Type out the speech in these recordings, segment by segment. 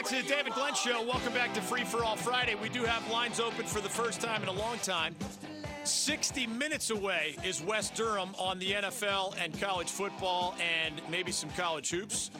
back to the David Glenn Show. Welcome back to Free for All Friday. We do have lines open for the first time in a long time. 60 minutes away is Wes Durham on the NFL and college football and maybe some college hoops.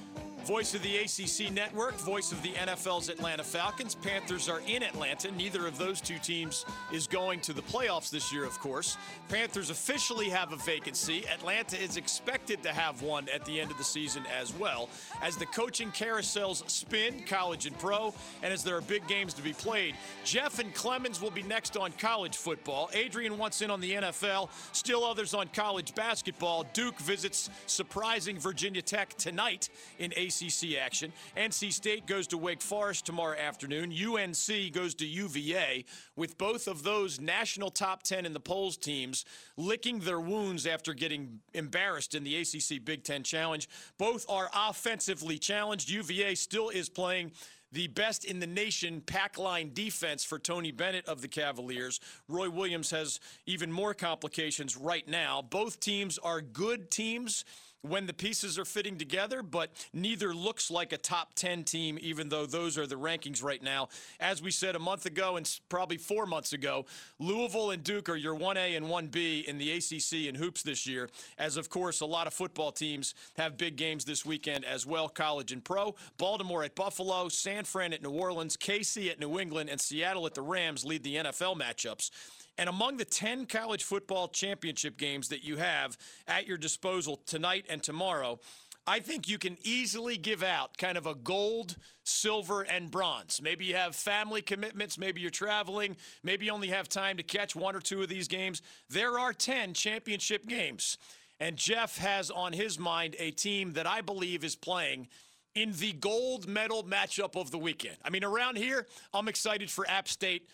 Voice of the ACC network, voice of the NFL's Atlanta Falcons. Panthers are in Atlanta. Neither of those two teams is going to the playoffs this year, of course. Panthers officially have a vacancy. Atlanta is expected to have one at the end of the season as well. As the coaching carousels spin, college and pro, and as there are big games to be played, Jeff and Clemmons will be next on college football. Adrian wants in on the NFL, still others on college basketball. Duke visits surprising Virginia Tech tonight in ACC. ACC action. NC State goes to Wake Forest tomorrow afternoon. UNC goes to UVA, with both of those national top 10 in the polls teams licking their wounds after getting embarrassed in the ACC Big Ten Challenge. Both are offensively challenged. UVA still is playing the best in the nation pack line defense for Tony Bennett of the Cavaliers. Roy Williams has even more complications right now. Both teams are good teams when the pieces are fitting together, but neither looks like a top 10 team, even though those are the rankings right now. As we said a month ago and probably four months ago, Louisville and Duke are your 1A and 1B in the ACC and hoops this year, as of course a lot of football teams have big games this weekend as well, college and pro. Baltimore at Buffalo, San Fran at New Orleans, KC at New England, and Seattle at the Rams lead the NFL matchups. And among the 10 college football championship games that you have at your disposal tonight and tomorrow, I think you can easily give out kind of a gold, silver, and bronze. Maybe you have family commitments, maybe you're traveling, maybe you only have time to catch one or two of these games. There are 10 championship games. And Jeff has on his mind a team that I believe is playing in the gold medal matchup of the weekend. I mean, around here, I'm excited for App State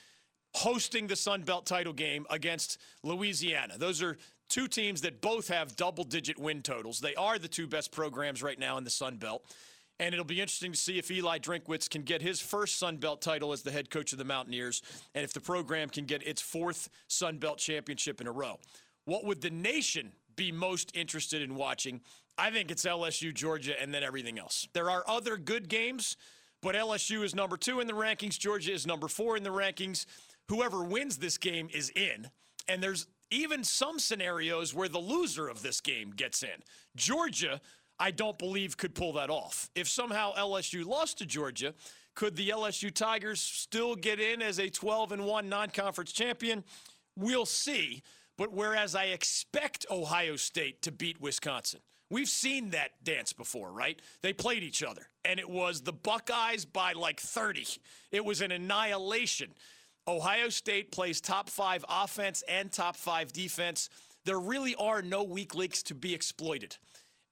hosting the Sun Belt title game against Louisiana. Those are two teams that both have double digit win totals. They are the two best programs right now in the Sun Belt. And it'll be interesting to see if Eli Drinkwitz can get his first Sun Belt title as the head coach of the Mountaineers and if the program can get its fourth Sun Belt championship in a row. What would the nation be most interested in watching? I think it's LSU, Georgia, and then everything else. There are other good games, but LSU is number two in the rankings. Georgia is number four in the rankings whoever wins this game is in. And there's even some scenarios where the loser of this game gets in. Georgia, I don't believe, could pull that off. If somehow LSU lost to Georgia, could the LSU Tigers still get in as a 12 and 1 non conference champion? We'll see. But whereas I expect Ohio State to beat Wisconsin, we've seen that dance before, right? They played each other, and it was the Buckeyes by like 30. It was an annihilation. Ohio State plays top five offense and top five defense. There really are no weak links to be exploited.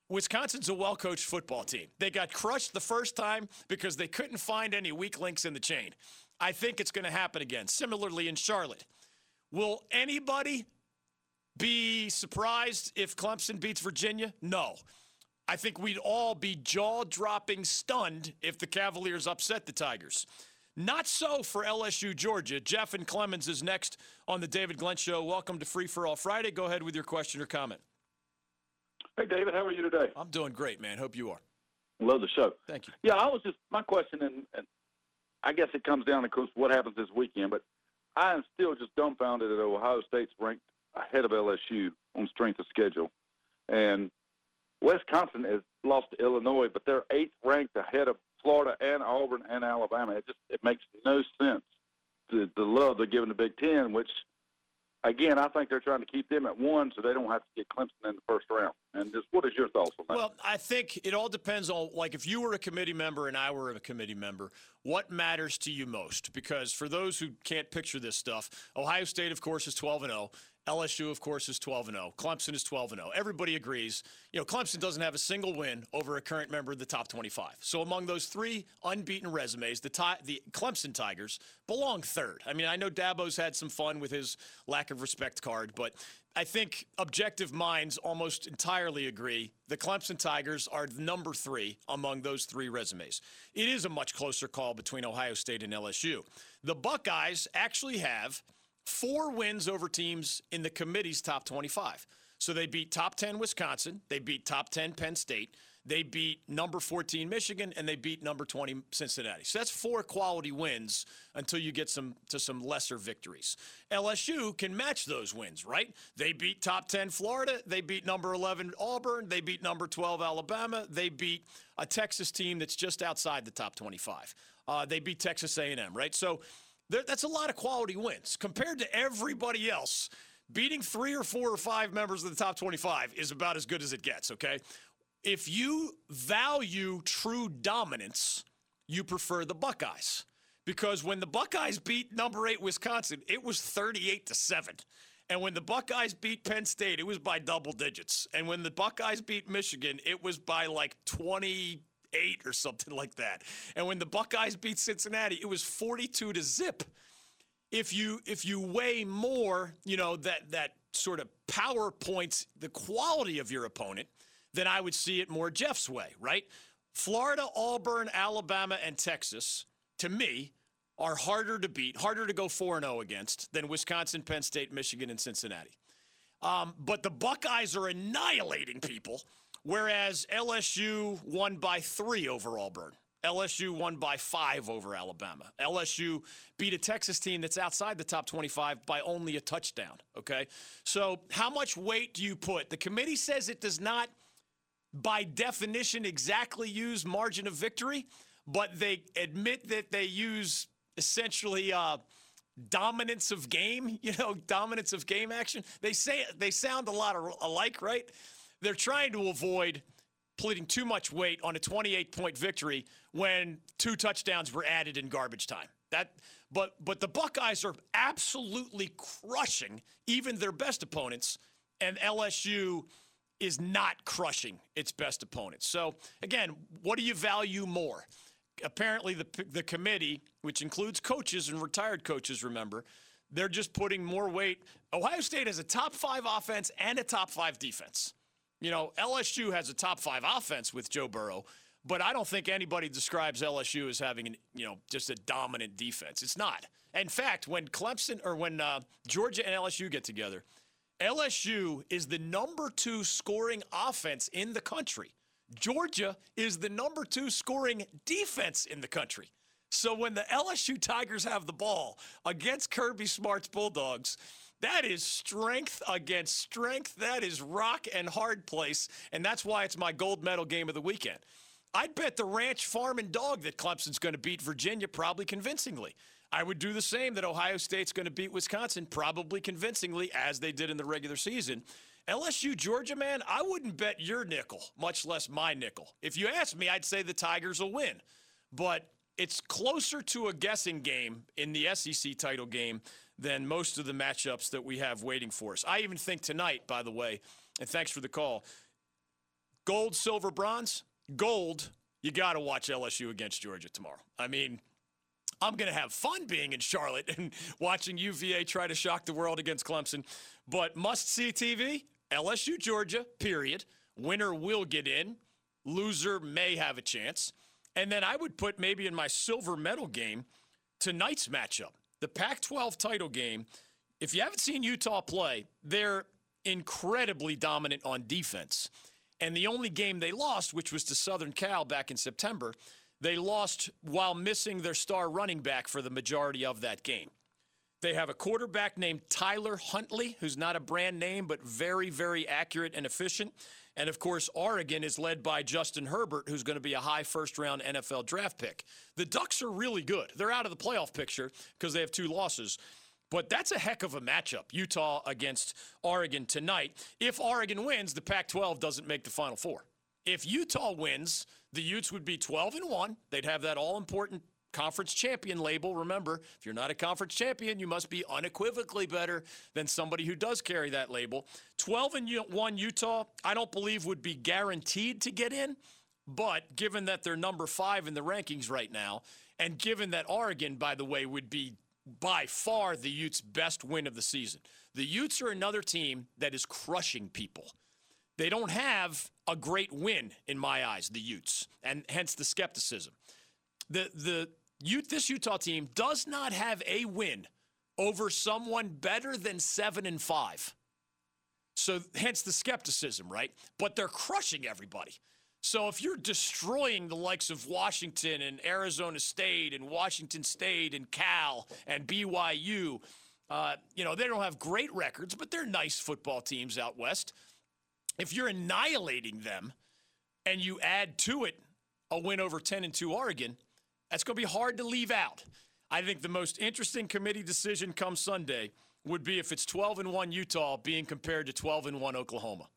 Wisconsin's a well coached football team. They got crushed the first time because they couldn't find any weak links in the chain. I think it's going to happen again. Similarly in Charlotte. Will anybody be surprised if Clemson beats Virginia? No. I think we'd all be jaw dropping stunned if the Cavaliers upset the Tigers. Not so for LSU Georgia. Jeff and Clemmons is next on the David Glenn Show. Welcome to Free for All Friday. Go ahead with your question or comment. Hey, David, how are you today? I'm doing great, man. Hope you are. Love the show. Thank you. Yeah, I was just my question, and, and I guess it comes down to course what happens this weekend. But I am still just dumbfounded that Ohio State's ranked ahead of LSU on strength of schedule, and Wisconsin has lost to Illinois, but they're eighth ranked ahead of Florida and Auburn and Alabama. It just it makes no sense the the love they're giving the Big Ten, which again I think they're trying to keep them at one so they don't have to get Clemson in the first round. And just what is your thoughts on that? Well, I think it all depends on like if you were a committee member and I were a committee member, what matters to you most? Because for those who can't picture this stuff, Ohio State of course is 12 and 0. LSU, of course, is 12 and 0. Clemson is 12 and 0. Everybody agrees. You know, Clemson doesn't have a single win over a current member of the top 25. So among those three unbeaten resumes, the the Clemson Tigers belong third. I mean, I know Dabo's had some fun with his lack of respect card, but I think objective minds almost entirely agree the Clemson Tigers are number three among those three resumes. It is a much closer call between Ohio State and LSU. The Buckeyes actually have four wins over teams in the committee's top 25. So they beat top 10 Wisconsin, they beat top 10 Penn State, they beat number 14 Michigan, and they beat number 20 Cincinnati. So that's four quality wins until you get some to some lesser victories. LSU can match those wins, right? They beat top 10 Florida, they beat number 11 Auburn, they beat number 12 Alabama, they beat a Texas team that's just outside the top 25. Uh, they beat Texas A&M, right? So that's a lot of quality wins compared to everybody else. Beating three or four or five members of the top 25 is about as good as it gets, okay? If you value true dominance, you prefer the Buckeyes. Because when the Buckeyes beat number eight Wisconsin, it was 38 to 7. And when the Buckeyes beat Penn State, it was by double digits. And when the Buckeyes beat Michigan, it was by like 28 or something like that. And when the Buckeyes beat Cincinnati, it was 42 to zip. If you if you weigh more, you know, that that sort of power points the quality of your opponent, then I would see it more Jeff's way, right? Florida, Auburn, Alabama, and Texas, to me, are harder to beat, harder to go 4 0 against than Wisconsin, Penn State, Michigan, and Cincinnati. Um, but the Buckeyes are annihilating people, whereas LSU won by three over Auburn. LSU won by five over Alabama. LSU beat a Texas team that's outside the top 25 by only a touchdown. Okay. So, how much weight do you put? The committee says it does not by definition, exactly use margin of victory, but they admit that they use essentially uh, dominance of game, you know, dominance of game action. They say they sound a lot alike, right? They're trying to avoid putting too much weight on a 28 point victory when two touchdowns were added in garbage time. That but but the Buckeyes are absolutely crushing even their best opponents and LSU is not crushing its best opponents. So, again, what do you value more? Apparently, the, the committee, which includes coaches and retired coaches, remember, they're just putting more weight. Ohio State has a top five offense and a top five defense. You know, LSU has a top five offense with Joe Burrow, but I don't think anybody describes LSU as having, an, you know, just a dominant defense. It's not. In fact, when Clemson or when uh, Georgia and LSU get together, LSU is the number two scoring offense in the country. Georgia is the number two scoring defense in the country. So when the LSU Tigers have the ball against Kirby Smart's Bulldogs, that is strength against strength. That is rock and hard place. And that's why it's my gold medal game of the weekend. I'd bet the ranch farm and dog that Clemson's going to beat Virginia probably convincingly. I would do the same that Ohio State's going to beat Wisconsin probably convincingly as they did in the regular season. LSU Georgia, man, I wouldn't bet your nickel, much less my nickel. If you ask me, I'd say the Tigers will win. But it's closer to a guessing game in the SEC title game than most of the matchups that we have waiting for us. I even think tonight, by the way, and thanks for the call gold, silver, bronze, gold, you got to watch LSU against Georgia tomorrow. I mean, I'm going to have fun being in Charlotte and watching UVA try to shock the world against Clemson. But must see TV, LSU, Georgia, period. Winner will get in, loser may have a chance. And then I would put maybe in my silver medal game tonight's matchup, the Pac 12 title game. If you haven't seen Utah play, they're incredibly dominant on defense. And the only game they lost, which was to Southern Cal back in September, they lost while missing their star running back for the majority of that game. They have a quarterback named Tyler Huntley, who's not a brand name, but very, very accurate and efficient. And of course, Oregon is led by Justin Herbert, who's going to be a high first round NFL draft pick. The Ducks are really good. They're out of the playoff picture because they have two losses. But that's a heck of a matchup, Utah against Oregon tonight. If Oregon wins, the Pac 12 doesn't make the Final Four. If Utah wins, the Utes would be 12 and 1. They'd have that all important conference champion label. Remember, if you're not a conference champion, you must be unequivocally better than somebody who does carry that label. 12 and 1 Utah, I don't believe would be guaranteed to get in, but given that they're number 5 in the rankings right now, and given that Oregon, by the way, would be by far the Utes' best win of the season. The Utes are another team that is crushing people. They don't have a great win in my eyes, the Utes, and hence the skepticism. The the Ute, this Utah team does not have a win over someone better than seven and five. So hence the skepticism, right? But they're crushing everybody. So if you're destroying the likes of Washington and Arizona State and Washington State and Cal and BYU, uh, you know, they don't have great records, but they're nice football teams out west. If you're annihilating them and you add to it a win over 10 and 2 Oregon, that's going to be hard to leave out. I think the most interesting committee decision come Sunday would be if it's 12 and 1 Utah being compared to 12 and 1 Oklahoma.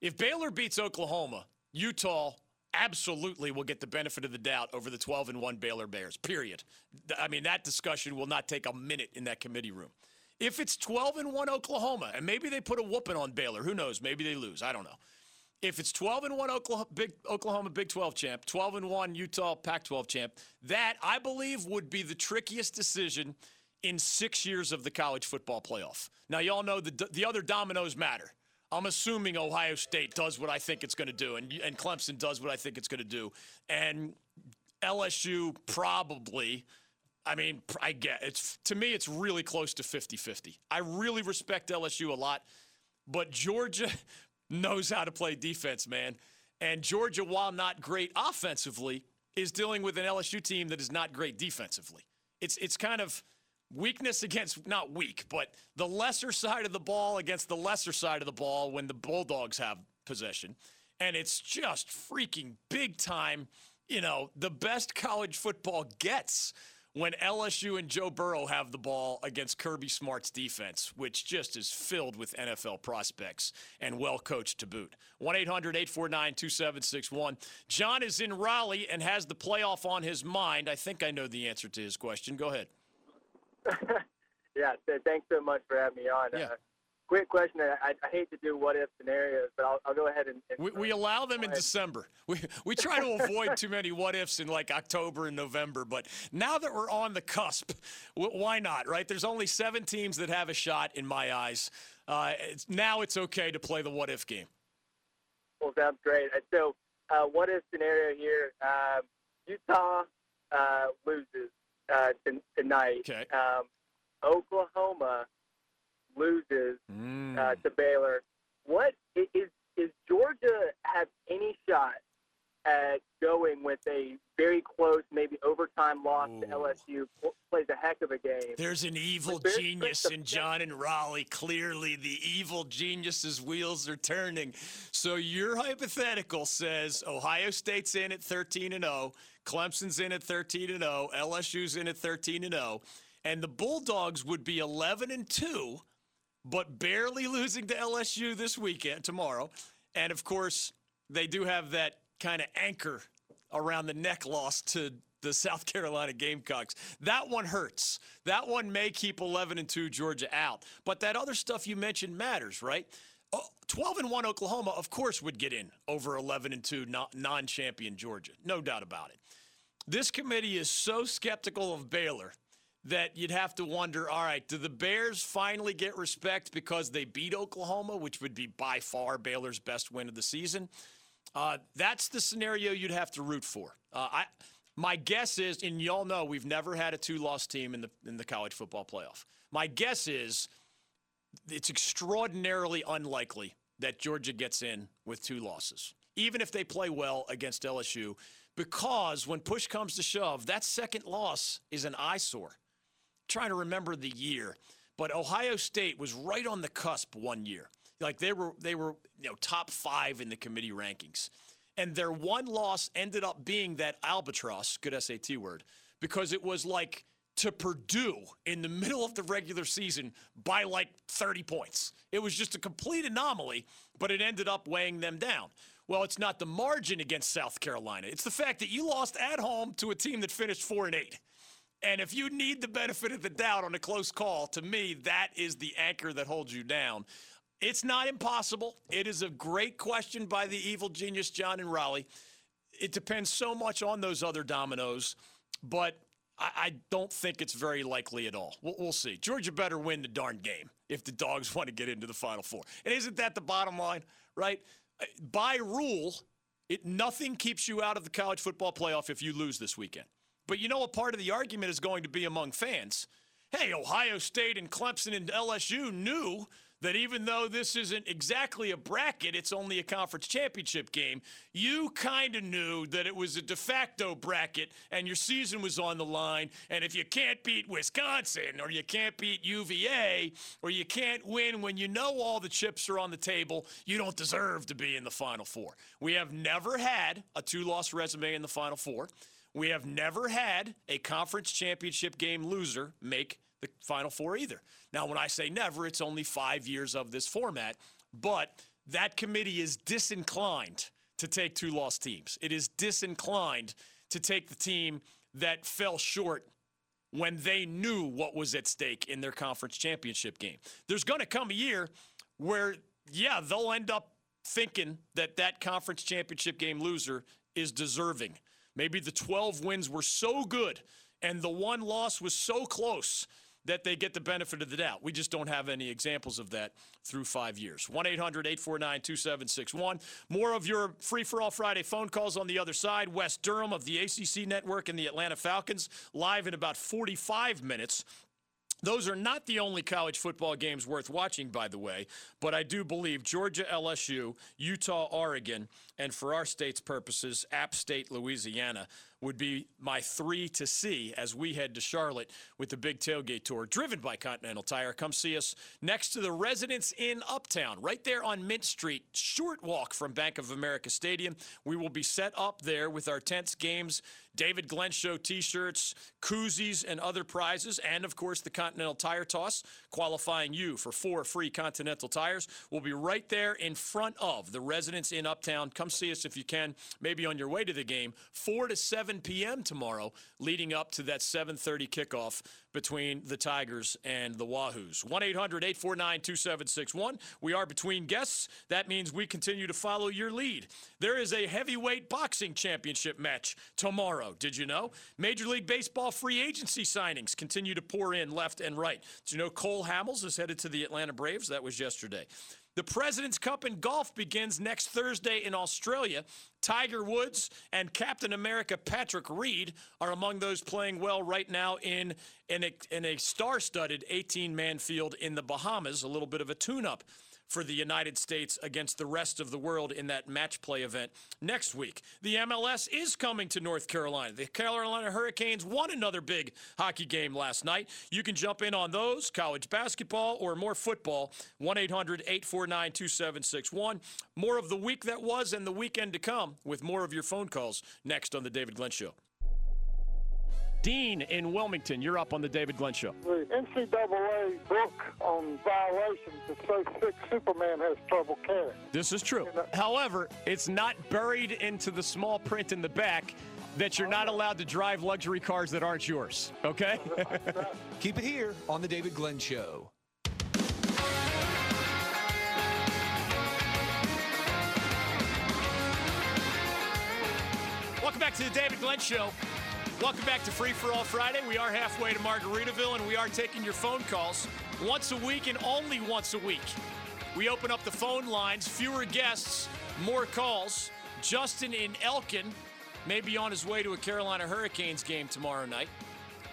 If Baylor beats Oklahoma, Utah absolutely will get the benefit of the doubt over the 12 and 1 Baylor Bears. Period. I mean, that discussion will not take a minute in that committee room. If it's 12 and 1 Oklahoma, and maybe they put a whooping on Baylor, who knows? Maybe they lose. I don't know. If it's 12 and 1 Oklahoma Big, Oklahoma Big 12 champ, 12 and 1 Utah Pac 12 champ, that I believe would be the trickiest decision in six years of the college football playoff. Now, y'all know the, the other dominoes matter. I'm assuming Ohio State does what I think it's going to do, and, and Clemson does what I think it's going to do, and LSU probably. I mean, I get it's to me, it's really close to 50 50. I really respect LSU a lot, but Georgia knows how to play defense, man. And Georgia, while not great offensively, is dealing with an LSU team that is not great defensively. It's, it's kind of weakness against not weak, but the lesser side of the ball against the lesser side of the ball when the Bulldogs have possession. And it's just freaking big time, you know, the best college football gets when LSU and Joe Burrow have the ball against Kirby Smart's defense, which just is filled with NFL prospects and well coached to boot. 1 800 849 2761. John is in Raleigh and has the playoff on his mind. I think I know the answer to his question. Go ahead. yeah, thanks so much for having me on. Yeah. Uh, quick question. I, I, hate to do what if scenarios, but I'll, I'll go ahead and. and we, we, allow them in December. We, we try to avoid too many what ifs in like October and November. But now that we're on the cusp, why not, right? There's only seven teams that have a shot in my eyes. Uh, it's, now it's okay to play the what if game. Well, sounds great. So, uh, what if scenario here? Um, Utah uh, loses uh, tonight. Okay. Um, Oklahoma loses mm. uh, to Baylor. What is is Georgia have any shot at going with a very close, maybe overtime loss Ooh. to LSU? Plays a heck of a game. There's an evil genius in John and Raleigh. Clearly, the evil genius's wheels are turning. So your hypothetical says Ohio State's in at 13 and 0, Clemson's in at 13 and 0, LSU's in at 13 and 0, and the Bulldogs would be 11 and 2 but barely losing to LSU this weekend, tomorrow. And of course, they do have that kind of anchor around the neck loss to the South Carolina Gamecocks. That one hurts. That one may keep 11 and 2 Georgia out. But that other stuff you mentioned matters, right? 12 and 1 Oklahoma, of course, would get in over 11 and 2 non champion Georgia. No doubt about it. This committee is so skeptical of Baylor that you'd have to wonder all right, do the Bears finally get respect because they beat Oklahoma, which would be by far Baylor's best win of the season? Uh, that's the scenario you'd have to root for. Uh, I, my guess is, and y'all know we've never had a two-loss team in the in the college football playoff. My guess is it's extraordinarily unlikely that Georgia gets in with two losses, even if they play well against LSU, because when push comes to shove, that second loss is an eyesore trying to remember the year, but Ohio State was right on the cusp one year. Like they were they were you know top 5 in the committee rankings. And their one loss ended up being that albatross, good SAT word, because it was like to Purdue in the middle of the regular season by like 30 points. It was just a complete anomaly, but it ended up weighing them down. Well, it's not the margin against South Carolina. It's the fact that you lost at home to a team that finished 4 and 8. And if you need the benefit of the doubt on a close call, to me, that is the anchor that holds you down. It's not impossible. It is a great question by the evil genius, John and Raleigh. It depends so much on those other dominoes, but I, I don't think it's very likely at all. We'll, we'll, see. Georgia better win the darn game if the dogs want to get into the Final Four. And isn't that the bottom line, right? By rule, it, nothing keeps you out of the college football playoff if you lose this weekend. But you know what part of the argument is going to be among fans? Hey, Ohio State and Clemson and LSU knew that even though this isn't exactly a bracket, it's only a conference championship game, you kind of knew that it was a de facto bracket and your season was on the line. And if you can't beat Wisconsin or you can't beat UVA or you can't win when you know all the chips are on the table, you don't deserve to be in the Final Four. We have never had a two loss resume in the Final Four. We have never had a conference championship game loser make the Final Four either. Now, when I say never, it's only five years of this format, but that committee is disinclined to take two lost teams. It is disinclined to take the team that fell short when they knew what was at stake in their conference championship game. There's going to come a year where, yeah, they'll end up thinking that that conference championship game loser is deserving. Maybe the 12 wins were so good and the one loss was so close that they get the benefit of the doubt. We just don't have any examples of that through five years. 1 800 849 2761. More of your free for all Friday phone calls on the other side. Wes Durham of the ACC Network and the Atlanta Falcons live in about 45 minutes. Those are not the only college football games worth watching, by the way, but I do believe Georgia, LSU, Utah, Oregon, and for our state's purposes, App State, Louisiana would be my three to see as we head to Charlotte with the big tailgate tour driven by Continental Tire. Come see us next to the Residence Inn Uptown, right there on Mint Street, short walk from Bank of America Stadium. We will be set up there with our tents, games, David Glenn Show t shirts, koozies, and other prizes, and of course the Continental Tire Toss, qualifying you for four free Continental tires. We'll be right there in front of the Residence Inn Uptown. Come see us if you can, maybe on your way to the game. 4 to 7 p.m. tomorrow, leading up to that 7:30 kickoff between the Tigers and the Wahoos. 1 800 849 2761. We are between guests. That means we continue to follow your lead. There is a heavyweight boxing championship match tomorrow. Did you know? Major League Baseball free agency signings continue to pour in left and right. Did you know Cole Hamels is headed to the Atlanta Braves? That was yesterday. The President's Cup in golf begins next Thursday in Australia. Tiger Woods and Captain America Patrick Reed are among those playing well right now in, in a, in a star studded 18 man field in the Bahamas, a little bit of a tune up for the United States against the rest of the world in that match play event next week. The MLS is coming to North Carolina. The Carolina Hurricanes won another big hockey game last night. You can jump in on those, college basketball or more football, 1 800 849 2761. More of the week that was and the weekend to come with more of your phone calls next on The David Glenn Show. Dean in Wilmington, you're up on the David Glenn Show. The NCAA book on violations is so thick, Superman has trouble carrying. This is true. However, it's not buried into the small print in the back that you're not allowed to drive luxury cars that aren't yours. Okay? Keep it here on the David Glenn Show. Welcome back to the David Glenn Show. Welcome back to Free for All Friday. We are halfway to Margaritaville and we are taking your phone calls once a week and only once a week. We open up the phone lines, fewer guests, more calls. Justin in Elkin may be on his way to a Carolina Hurricanes game tomorrow night.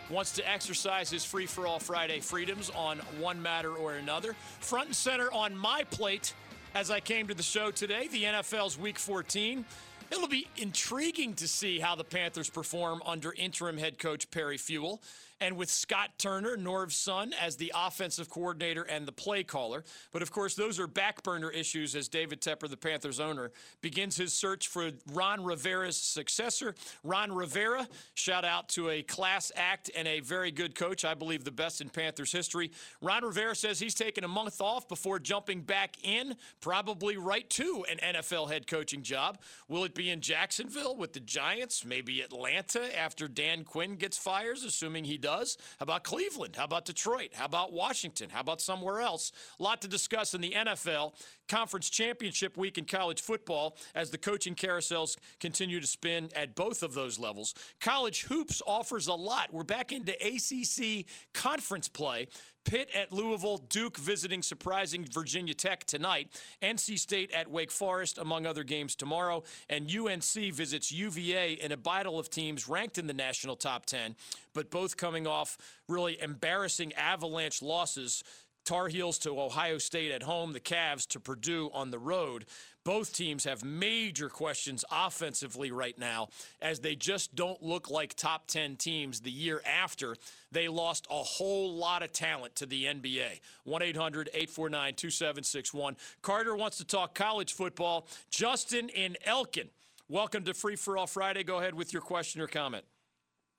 Wants to exercise his Free for All Friday freedoms on one matter or another. Front and center on my plate as I came to the show today, the NFL's Week 14. It'll be intriguing to see how the Panthers perform under interim head coach Perry Fewell and with Scott Turner, Norv's son, as the offensive coordinator and the play caller. But of course, those are back burner issues as David Tepper, the Panthers owner, begins his search for Ron Rivera's successor. Ron Rivera, shout out to a class act and a very good coach, I believe the best in Panthers history. Ron Rivera says he's taking a month off before jumping back in, probably right to an NFL head coaching job. Will it be in Jacksonville with the Giants? Maybe Atlanta after Dan Quinn gets fired, assuming he does. How about Cleveland? How about Detroit? How about Washington? How about somewhere else? A lot to discuss in the NFL. Conference championship week in college football as the coaching carousels continue to spin at both of those levels. College hoops offers a lot. We're back into ACC conference play. Pitt at Louisville, Duke visiting surprising Virginia Tech tonight, NC State at Wake Forest, among other games tomorrow, and UNC visits UVA in a battle of teams ranked in the national top 10, but both coming off really embarrassing avalanche losses Tar Heels to Ohio State at home, the Cavs to Purdue on the road. Both teams have major questions offensively right now as they just don't look like top 10 teams the year after they lost a whole lot of talent to the NBA. 1 800 849 2761. Carter wants to talk college football. Justin in Elkin, welcome to Free for All Friday. Go ahead with your question or comment.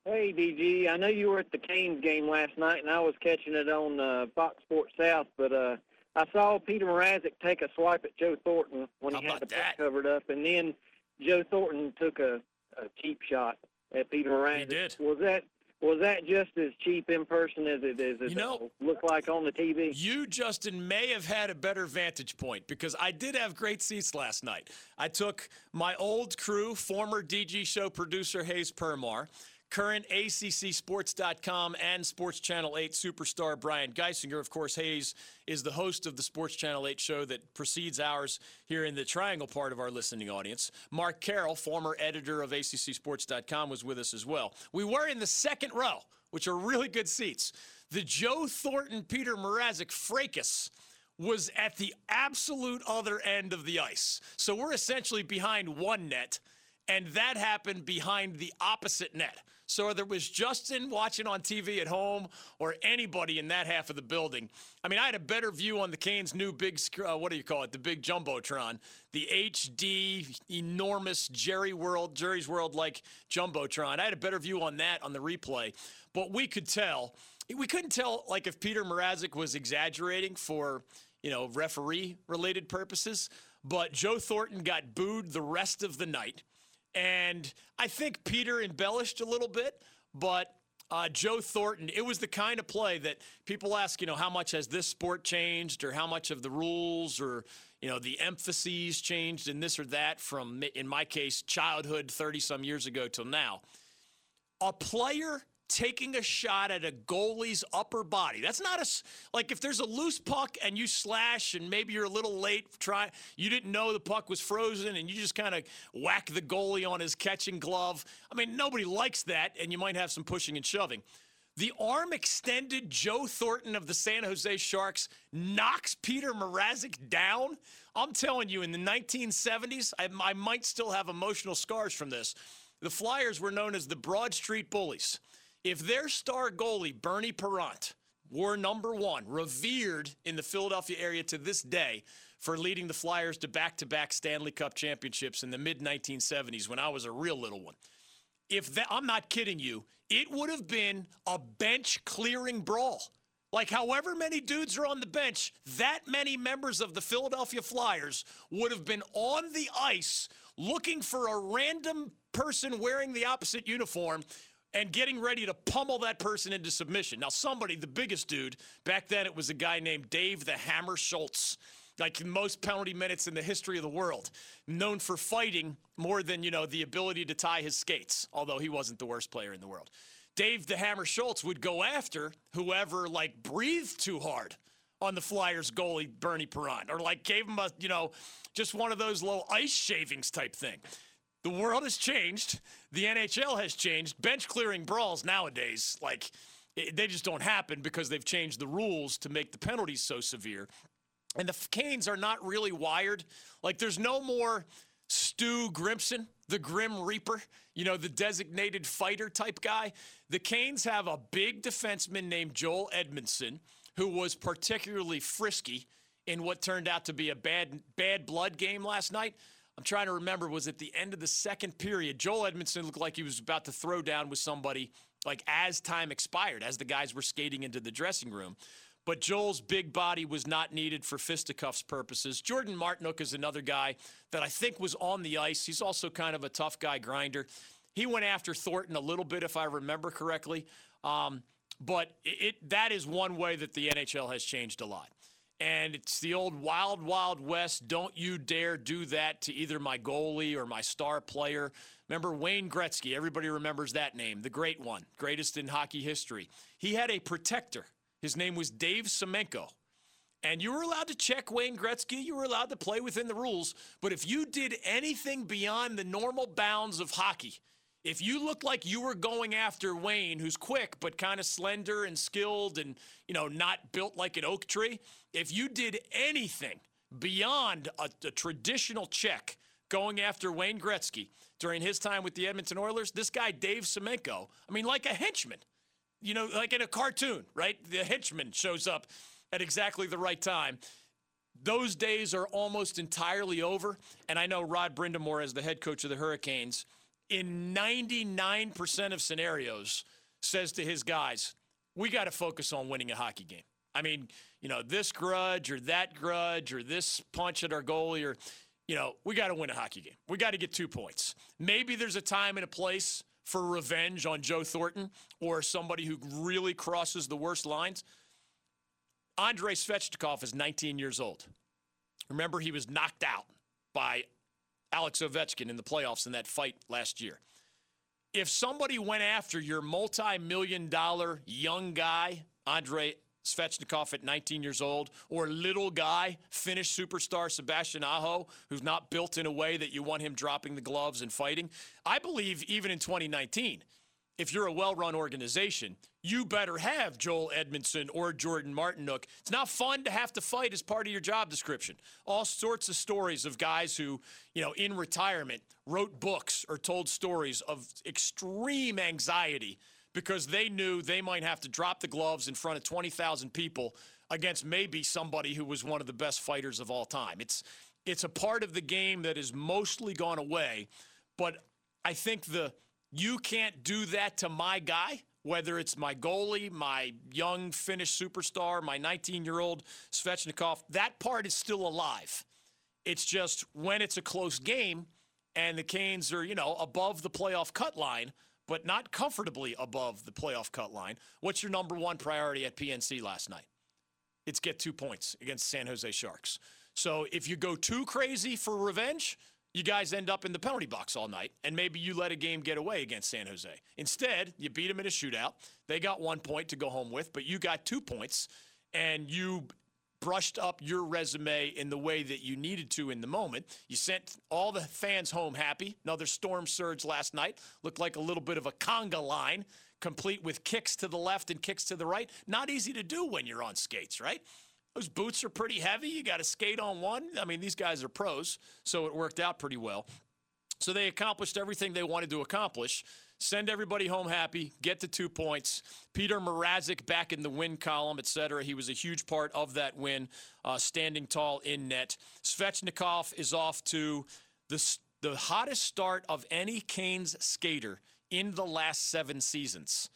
Hey, DG. I know you were at the Canes game last night, and I was catching it on uh, Fox Sports South, but uh, I saw Peter Mrazek take a swipe at Joe Thornton when How he had the that? covered up, and then Joe Thornton took a, a cheap shot at Peter Mrazek. He did. Was that was that just as cheap in person as it as You know- looked like on the TV? You, Justin, may have had a better vantage point because I did have great seats last night. I took my old crew, former DG show producer Hayes Permar, current ACCSports.com and Sports Channel 8 superstar Brian Geisinger. Of course, Hayes is the host of the Sports Channel 8 show that precedes ours here in the Triangle part of our listening audience. Mark Carroll, former editor of ACCSports.com, was with us as well. We were in the second row, which are really good seats. The Joe Thornton Peter Mrazek fracas was at the absolute other end of the ice. So we're essentially behind one net, and that happened behind the opposite net. So it was Justin watching on TV at home or anybody in that half of the building, I mean, I had a better view on the Canes' new big, uh, what do you call it, the big jumbotron, the HD enormous Jerry World, Jerry's World like jumbotron. I had a better view on that on the replay, but we could tell. We couldn't tell like if Peter Mrazek was exaggerating for you know referee related purposes, but Joe Thornton got booed the rest of the night. And I think Peter embellished a little bit, but uh, Joe Thornton, it was the kind of play that people ask, you know, how much has this sport changed or how much of the rules or, you know, the emphases changed in this or that from, in my case, childhood 30 some years ago till now. A player taking a shot at a goalie's upper body. That's not a like if there's a loose puck and you slash and maybe you're a little late try you didn't know the puck was frozen and you just kind of whack the goalie on his catching glove. I mean, nobody likes that and you might have some pushing and shoving. The arm extended Joe Thornton of the San Jose Sharks knocks Peter Mrazek down. I'm telling you, in the 1970s, I, I might still have emotional scars from this. The Flyers were known as the Broad Street Bullies. If their star goalie, Bernie Parent, were number one, revered in the Philadelphia area to this day for leading the Flyers to back to back Stanley Cup championships in the mid 1970s when I was a real little one if that, I'm not kidding you, it would have been a bench clearing brawl. Like, however many dudes are on the bench, that many members of the Philadelphia Flyers would have been on the ice looking for a random person wearing the opposite uniform and getting ready to pummel that person into submission. Now, somebody, the biggest dude, back then it was a guy named Dave the Hammer Schultz like most penalty minutes in the history of the world, known for fighting more than, you know, the ability to tie his skates, although he wasn't the worst player in the world. Dave the Hammer Schultz would go after whoever like breathed too hard on the Flyers goalie Bernie Parent or like gave him a, you know, just one of those little ice shavings type thing. The world has changed. The NHL has changed. Bench clearing brawls nowadays, like, they just don't happen because they've changed the rules to make the penalties so severe. And the Canes are not really wired. Like, there's no more Stu Grimson, the Grim Reaper, you know, the designated fighter type guy. The Canes have a big defenseman named Joel Edmundson, who was particularly frisky in what turned out to be a bad, bad blood game last night. I'm trying to remember, was at the end of the second period. Joel Edmundson looked like he was about to throw down with somebody, like as time expired, as the guys were skating into the dressing room. But Joel's big body was not needed for fisticuffs purposes. Jordan Martinook is another guy that I think was on the ice. He's also kind of a tough guy grinder. He went after Thornton a little bit, if I remember correctly. Um, but it, it that is one way that the NHL has changed a lot. And it's the old wild, wild west. Don't you dare do that to either my goalie or my star player. Remember Wayne Gretzky? Everybody remembers that name, the great one, greatest in hockey history. He had a protector. His name was Dave Semenko. And you were allowed to check Wayne Gretzky. You were allowed to play within the rules. But if you did anything beyond the normal bounds of hockey, If you look like you were going after Wayne, who's quick but kind of slender and skilled and, you know, not built like an oak tree, if you did anything beyond a, a traditional check going after Wayne Gretzky during his time with the Edmonton Oilers, this guy, Dave Semenko, I mean, like a henchman, you know, like in a cartoon, right? The henchman shows up at exactly the right time. Those days are almost entirely over. And I know Rod Brind'Amour, as the head coach of the Hurricanes, in 99% of scenarios, says to his guys, we got to focus on winning a hockey game. I mean, you know, this grudge or that grudge or this punch at our goalie or, you know, we got to win a hockey game. We got to get two points. Maybe there's a time and a place for revenge on Joe Thornton or somebody who really crosses the worst lines. Andrei Svechnikov is 19 years old. Remember, he was knocked out by Alex Ovechkin in the playoffs in that fight last year. If somebody went after your multi million dollar young guy, Andrei Svechnikov at 19 years old, or little guy, Finnish superstar Sebastian Aho, who's not built in a way that you want him dropping the gloves and fighting, I believe even in 2019, if you're a well run organization, you better have Joel Edmundson or Jordan Martinook. It's not fun to have to fight as part of your job description. All sorts of stories of guys who, you know, in retirement wrote books or told stories of extreme anxiety because they knew they might have to drop the gloves in front of 20,000 people against maybe somebody who was one of the best fighters of all time. It's it's a part of the game that has mostly gone away, but I think the you can't do that to my guy, whether it's my goalie, my young Finnish superstar, my 19 year old Svechnikov. That part is still alive. It's just when it's a close game and the Canes are, you know, above the playoff cut line, but not comfortably above the playoff cut line. What's your number one priority at PNC last night? It's get two points against San Jose Sharks. So if you go too crazy for revenge, you guys end up in the penalty box all night, and maybe you let a game get away against San Jose. Instead, you beat them in a shootout. They got one point to go home with, but you got two points, and you brushed up your resume in the way that you needed to in the moment. You sent all the fans home happy. Another storm surge last night. Looked like a little bit of a conga line, complete with kicks to the left and kicks to the right. Not easy to do when you're on skates, right? Those boots are pretty heavy. You got to skate on one. I mean, these guys are pros, so it worked out pretty well. So they accomplished everything they wanted to accomplish. Send everybody home happy, get the two points. Peter Mrazek back in the win column, et cetera. He was a huge part of that win, uh, standing tall in net. Svechnikov is off to the, the hottest start of any Canes skater in the last seven seasons.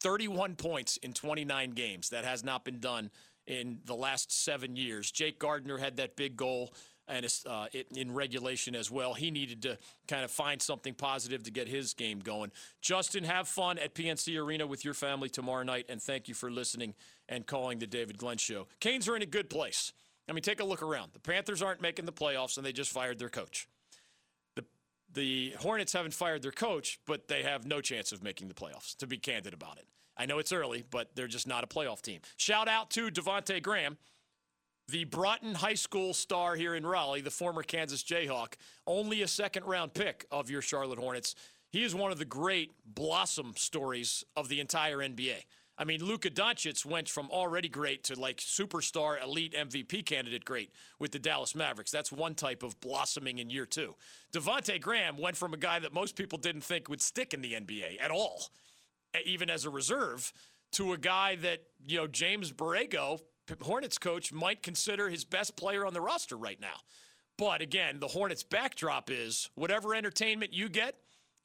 31 points in 29 games. That has not been done in the last seven years. Jake Gardiner had that big goal and uh, in regulation as well. He needed to kind of find something positive to get his game going. Justin, have fun at PNC Arena with your family tomorrow night, and thank you for listening and calling the David Glenn Show. Canes are in a good place. I mean, take a look around. The Panthers aren't making the playoffs, and they just fired their coach. The the Hornets haven't fired their coach, but they have no chance of making the playoffs. To be candid about it. I know it's early, but they're just not a playoff team. Shout out to Devonte Graham, the Broughton High School star here in Raleigh, the former Kansas Jayhawk, only a second round pick of your Charlotte Hornets. He is one of the great blossom stories of the entire NBA. I mean, Luka Doncic went from already great to like superstar, elite MVP candidate great with the Dallas Mavericks. That's one type of blossoming in year two. Devonte Graham went from a guy that most people didn't think would stick in the NBA at all even as a reserve, to a guy that, you know, James Borrego, Hornets coach, might consider his best player on the roster right now. But again, the Hornets backdrop is whatever entertainment you get,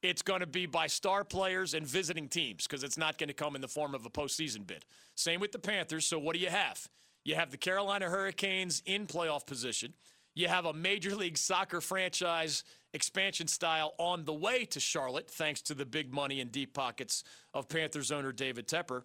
it's going to be by star players and visiting teams because it's not going to come in the form of a postseason bid. Same with the Panthers. So what do you have? You have the Carolina Hurricanes in playoff position. You have a Major League Soccer franchise expansion style on the way to Charlotte, thanks to the big money and deep pockets of Panthers owner David Tepper.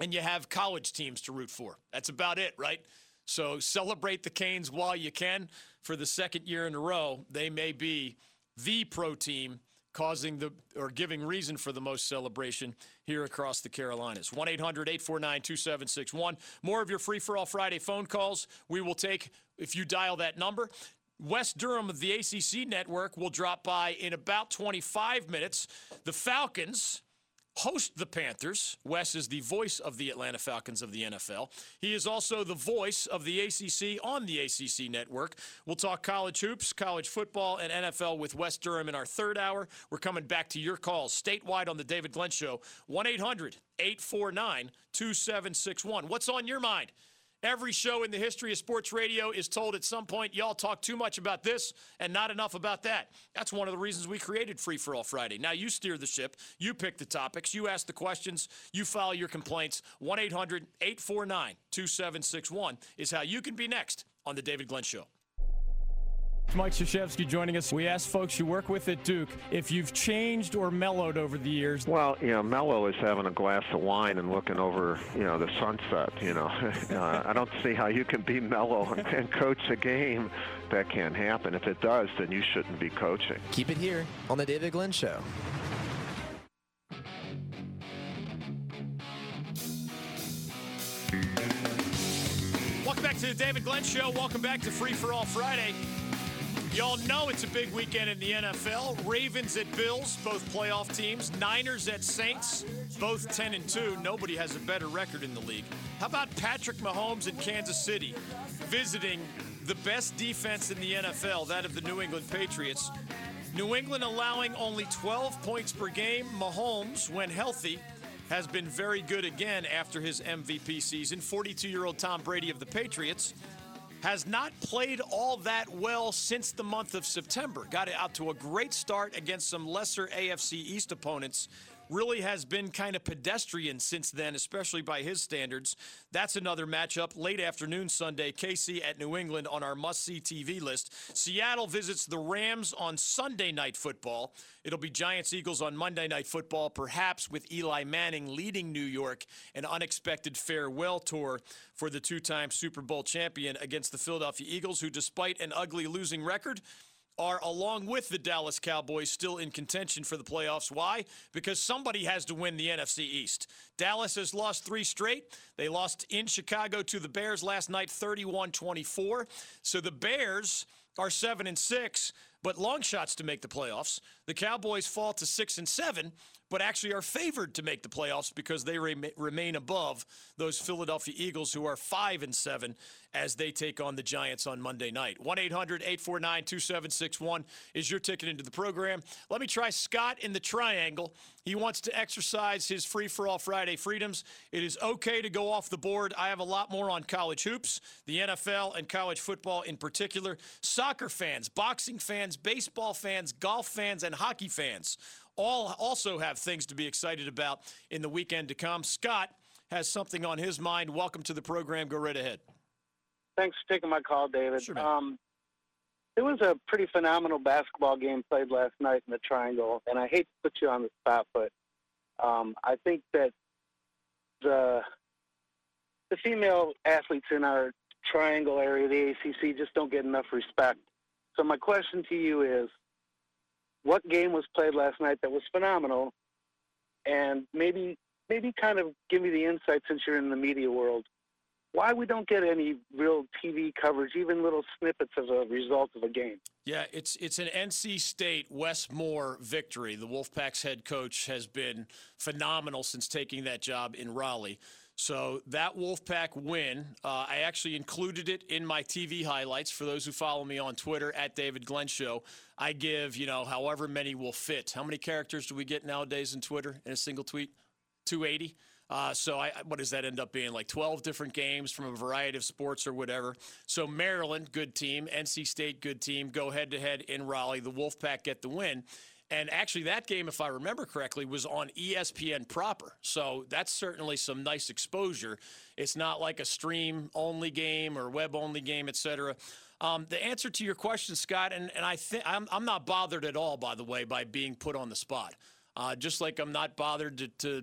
And you have college teams to root for. That's about it, right? So celebrate the Canes while you can. For the second year in a row, they may be the pro team causing the or giving reason for the most celebration here across the Carolinas. 1 800 849 2761. More of your free for all Friday phone calls we will take if you dial that number. Wes Durham of the ACC network will drop by in about 25 minutes. The Falcons host the Panthers. Wes is the voice of the Atlanta Falcons of the NFL. He is also the voice of the ACC on the ACC network. We'll talk college hoops, college football, and NFL with Wes Durham in our third hour. We're coming back to your calls statewide on the David Glenn Show, 1 800 849 2761. What's on your mind? Every show in the history of sports radio is told at some point, y'all talk too much about this and not enough about that. That's one of the reasons we created Free for All Friday. Now you steer the ship, you pick the topics, you ask the questions, you file your complaints. 1 800 849 2761 is how you can be next on The David Glenn Show. Mike Krzyzewski joining us. We asked folks you work with at Duke if you've changed or mellowed over the years. Well, you know, mellow is having a glass of wine and looking over, you know, the sunset. You know, uh, I don't see how you can be mellow and, and coach a game. That can't happen. If it does, then you shouldn't be coaching. Keep it here on the David Glenn Show. Welcome back to the David Glenn Show. Welcome back to Free for All Friday. Y'all know it's a big weekend in the NFL. Ravens at Bills, both playoff teams. Niners at Saints, both 10 and 2. Nobody has a better record in the league. How about Patrick Mahomes in Kansas City visiting the best defense in the NFL, that of the New England Patriots? New England allowing only 12 points per game. Mahomes, when healthy, has been very good again after his MVP season. 42 year old Tom Brady of the Patriots has not played all that well since the month of September. Got it out to a great start against some lesser AFC East opponents. Really has been kind of pedestrian since then, especially by his standards. That's another matchup late afternoon Sunday. KC at New England on our must see TV list. Seattle visits the Rams on Sunday night football. It'll be Giants Eagles on Monday night football, perhaps with Eli Manning leading New York, an unexpected farewell tour for the two time Super Bowl champion against the Philadelphia Eagles, who, despite an ugly losing record, are, along with the Dallas Cowboys, still in contention for the playoffs. Why? Because somebody has to win the NFC East. Dallas has lost three straight. They lost in Chicago to the Bears last night, 31 24. So the Bears are 7 and 6, but long shots to make the playoffs. The Cowboys fall to 6 and 7 but actually are favored to make the playoffs because they remain above those Philadelphia Eagles, who are five and seven as they take on the Giants on Monday night. 1 800 849 2761 is your ticket into the program. Let me try Scott in the triangle. He wants to exercise his free for all Friday freedoms. It is okay to go off the board. I have a lot more on college hoops, the NFL, and college football in particular. Soccer fans, boxing fans, baseball fans, golf fans, and hockey fans all also have things to be excited about in the weekend to come. Scott has something on his mind. Welcome to the program. Go right ahead. Thanks for taking my call, David. Sure, um, it was a pretty phenomenal basketball game played last night in the Triangle, and I hate to put you on the spot, but um, I think that the the female athletes in our Triangle area, the ACC, just don't get enough respect. So my question to you is, what game was played last night that was phenomenal, and maybe maybe kind of give me the insight since you're in the media world. Why we don't get any real TV coverage, even little snippets of a result of a game? Yeah, it's it's an NC State Wes Moore victory. The Wolfpack's head coach has been phenomenal since taking that job in Raleigh. So that Wolfpack win, uh, I actually included it in my TV highlights for those who follow me on Twitter at David Glenn Show. I give, you know, however many will fit. How many characters do we get nowadays in Twitter in a single tweet? 280. Uh, so I, what does that end up being? Like 12 different games from a variety of sports or whatever. So Maryland, good team. NC State, good team. Go head to head in Raleigh. The Wolfpack get the win. And actually, that game, if I remember correctly, was on ESPN proper. So that's certainly some nice exposure. It's not like a stream only game or web only game, et cetera. Um, the answer to your question, Scott, and, and I think I'm, I'm not bothered at all, by the way, by being put on the spot. Uh, just like I'm not bothered to, to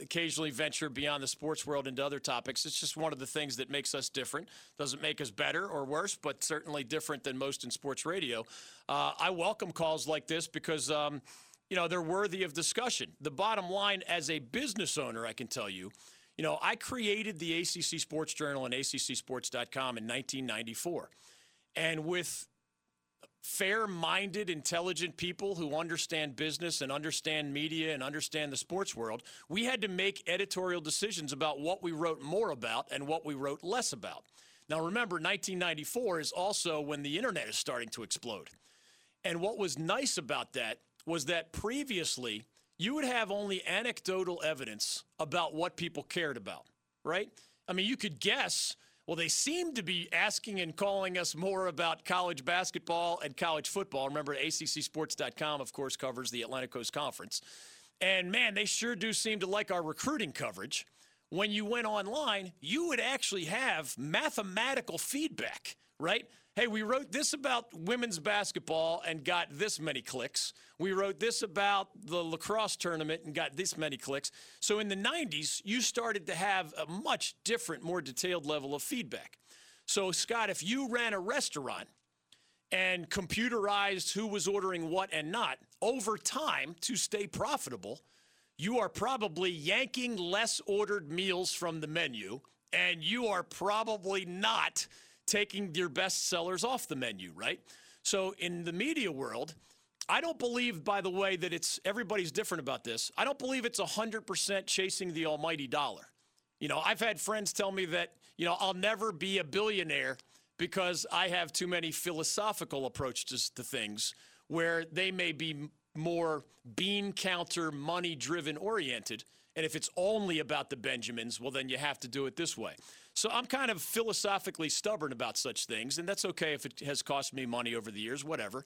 occasionally venture beyond the sports world into other topics. It's just one of the things that makes us different. Doesn't make us better or worse, but certainly different than most in sports radio. Uh, I welcome calls like this because. Um, you know, they're worthy of discussion. The bottom line, as a business owner, I can tell you, you know, I created the ACC Sports Journal and ACCSports.com in 1994. And with fair minded, intelligent people who understand business and understand media and understand the sports world, we had to make editorial decisions about what we wrote more about and what we wrote less about. Now, remember, 1994 is also when the internet is starting to explode. And what was nice about that was that previously you would have only anecdotal evidence about what people cared about, right? I mean, you could guess well, they seem to be asking and calling us more about college basketball and college football. Remember, ACCSports.com, of course, covers the Atlantic Coast Conference. And man, they sure do seem to like our recruiting coverage. When you went online, you would actually have mathematical feedback, right? hey, we wrote this about women's basketball and got this many clicks. We wrote this about the lacrosse tournament and got this many clicks. So in the 90s, you started to have a much different, more detailed level of feedback. So, Scott, if you ran a restaurant and computerized who was ordering what and not, over time, to stay profitable, you are probably yanking less ordered meals from the menu, and you are probably not taking your best sellers off the menu, right? So in the media world, I don't believe, by the way, that it's everybody's different about this. I don't believe it's 100% chasing the almighty dollar. You know, I've had friends tell me that, you know, I'll never be a billionaire because I have too many philosophical approaches to things where they may be more bean counter, money driven oriented. And if it's only about the Benjamins, well, then you have to do it this way. So I'm kind of philosophically stubborn about such things, and that's okay if it has cost me money over the years, whatever.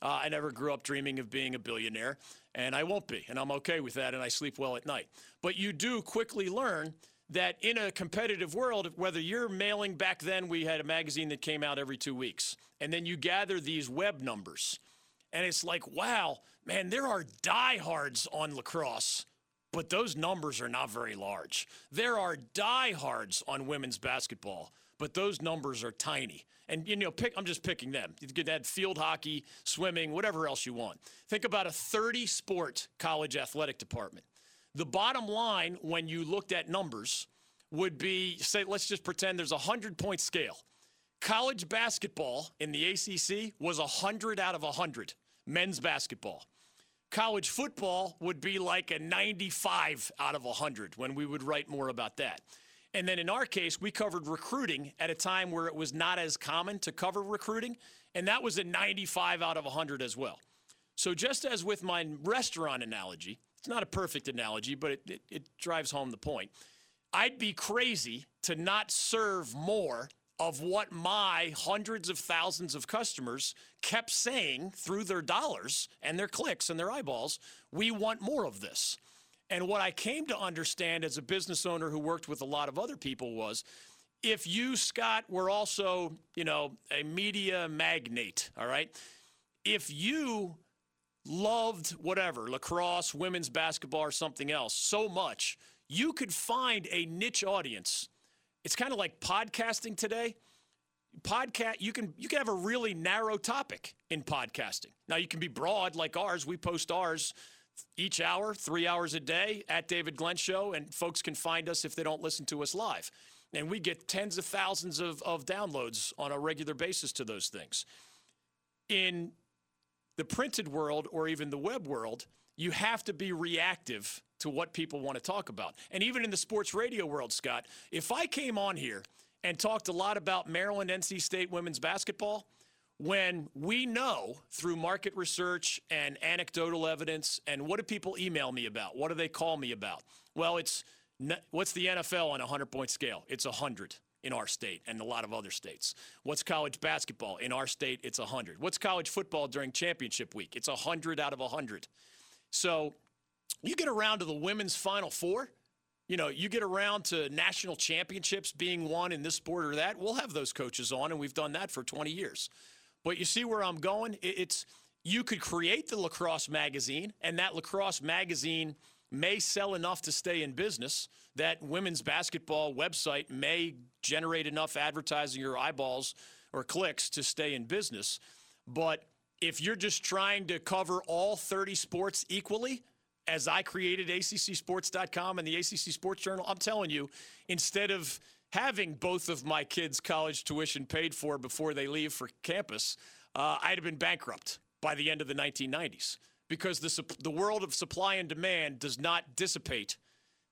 Uh, I never grew up dreaming of being a billionaire, and I won't be, and I'm okay with that, and I sleep well at night. But you do quickly learn that in a competitive world, whether you're mailing back then, we had a magazine that came out every two weeks, and then you gather these web numbers, and it's like, wow, man, there are diehards on lacrosse but those numbers are not very large. There are diehards on women's basketball, but those numbers are tiny. And you know, pick, I'm just picking them. You could add field hockey, swimming, whatever else you want. Think about a 30 sport college athletic department. The bottom line, when you looked at numbers, would be say, let's just pretend there's a 100 point scale. College basketball in the ACC was 100 out of 100, men's basketball college football would be like a 95 out of 100 when we would write more about that. And then in our case, we covered recruiting at a time where it was not as common to cover recruiting, and that was a 95 out of 100 as well. So just as with my restaurant analogy, it's not a perfect analogy, but it, it, it drives home the point. I'd be crazy to not serve more of what my hundreds of thousands of customers kept saying through their dollars and their clicks and their eyeballs we want more of this. And what I came to understand as a business owner who worked with a lot of other people was if you, Scott, were also, you know, a media magnate, all right, if you loved whatever, lacrosse, women's basketball, or something else so much, you could find a niche audience it's kind of like podcasting today. Podcast you can you can have a really narrow topic in podcasting. Now you can be broad like ours. We post ours each hour, three hours a day at David Glenn Show, and folks can find us if they don't listen to us live. And we get tens of thousands of, of downloads on a regular basis to those things. In the printed world or even the web world, you have to be reactive to what people want to talk about. And even in the sports radio world, Scott, if I came on here and talked a lot about Maryland NC State women's basketball, when we know through market research and anecdotal evidence, and what do people email me about? What do they call me about? Well, it's what's the NFL on a 100 point scale? It's 100 in our state and a lot of other states. What's college basketball? In our state, it's 100. What's college football during championship week? It's 100 out of 100. So you get around to the women's Final Four, you know, you get around to national championships being won in this sport or that, we'll have those coaches on, and we've done that for 20 years. But you see where I'm going? It's you could create the lacrosse magazine, and that lacrosse magazine may sell enough to stay in business. That women's basketball website may generate enough advertising or eyeballs or clicks to stay in business. But if you're just trying to cover all 30 sports equally, as I created ACCSports.com and the ACC Sports Journal, I'm telling you, instead of having both of my kids' college tuition paid for before they leave for campus, uh, I'd have been bankrupt by the end of the 1990s because the, the world of supply and demand does not dissipate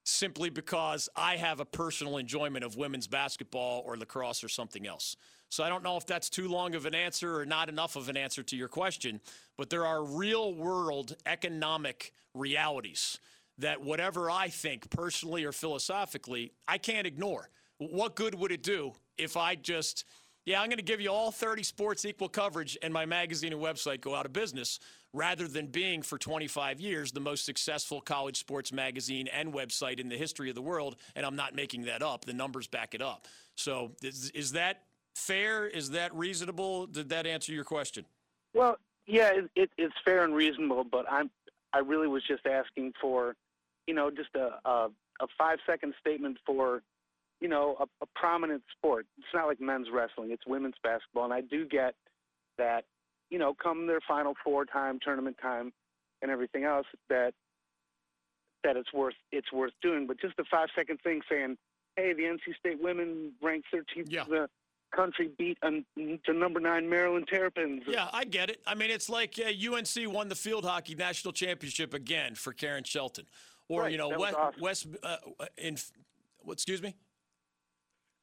simply because I have a personal enjoyment of women's basketball or lacrosse or something else. So I don't know if that's too long of an answer or not enough of an answer to your question, but there are real world economic realities that whatever I think personally or philosophically, I can't ignore. What good would it do if I just, yeah, I'm going to give you all 30 sports equal coverage and my magazine and website go out of business rather than being for 25 years the most successful college sports magazine and website in the history of the world. And I'm not making that up. The numbers back it up. So is, is that fair? Is that reasonable? Did that answer your question? Well, yeah, it, it, it's fair and reasonable, but I'm I really was just asking for, you know, just a a, a five second statement for, you know, a, a prominent sport. It's not like men's wrestling; it's women's basketball, and I do get that, you know, come their Final Four time, tournament time, and everything else, that that it's worth it's worth doing. But just a five second thing saying, hey, the NC State women ranked 13th yeah. the country beat um, the number nine Maryland Terrapins. Yeah, I get it. I mean, it's like uh, UNC won the field hockey national championship again for Karen Shelton, or right, you know, West, awesome. West uh, in what? Excuse me.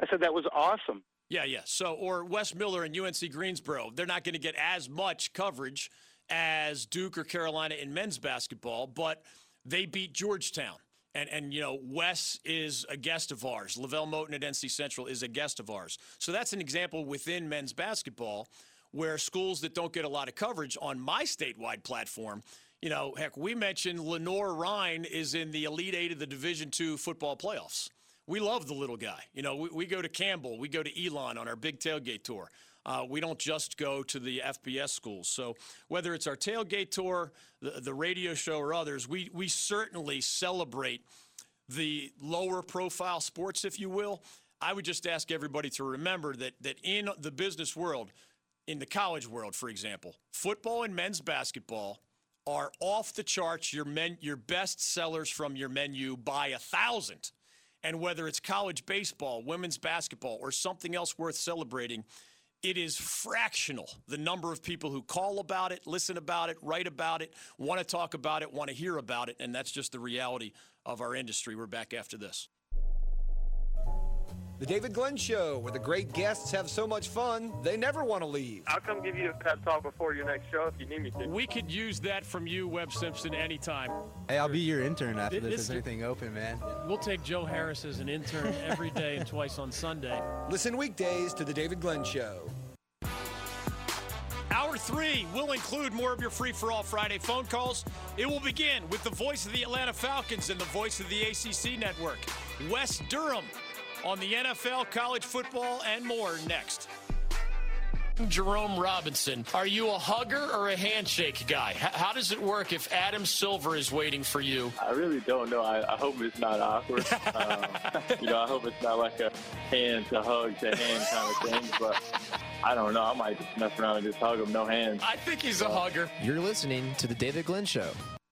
I said that was awesome. Yeah, yeah. So, or Wes Miller and UNC Greensboro, they're not going to get as much coverage as Duke or Carolina in men's basketball, but they beat Georgetown. And, and you know, Wes is a guest of ours. LeVelle Moton at NC Central is a guest of ours. So that's an example within men's basketball where schools that don't get a lot of coverage on my statewide platform, you know, heck, we mentioned Lenoir-Rhyne is in the Elite Eight of the Division two football playoffs. We love the little guy. You know, we, we go to Campbell, we go to Elon on our big tailgate tour. Uh, we don't just go to the FBS schools. So whether it's our tailgate tour, the, the radio show, or others, we, we certainly celebrate the lower profile sports, if you will. I would just ask everybody to remember that, that in the business world, in the college world, for example, football and men's basketball are off the charts, your, men, your best sellers from your menu by a thousand. And whether it's college baseball, women's basketball, or something else worth celebrating, it is fractional the number of people who call about it, listen about it, write about it, want to talk about it, want to hear about it, and that's just the reality of our industry. We're back after this. The David Glenn Show, where the great guests have so much fun, they never want to leave. I'll come give you a pep talk before your next show if you need me to. We could use that from you, Webb Simpson, anytime. Hey, I'll be your intern after this. Is anything open, man? We'll take Joe Harris as an intern every day and twice on Sunday. Listen weekdays to The David Glenn Show. Hour three will include more of your free for all Friday phone calls. It will begin with the voice of the Atlanta Falcons and the voice of the ACC network, Wes Durham on the NFL, college football, and more next. Jerome Robinson, are you a hugger or a handshake guy? H- how does it work if Adam Silver is waiting for you? I really don't know. I, I hope it's not awkward. um, you know, I hope it's not like a hand to hug to hand kind of thing. But I don't know. I might just mess around and just hug him, no hands. I think he's a hugger. You're listening to the David Glenn Show.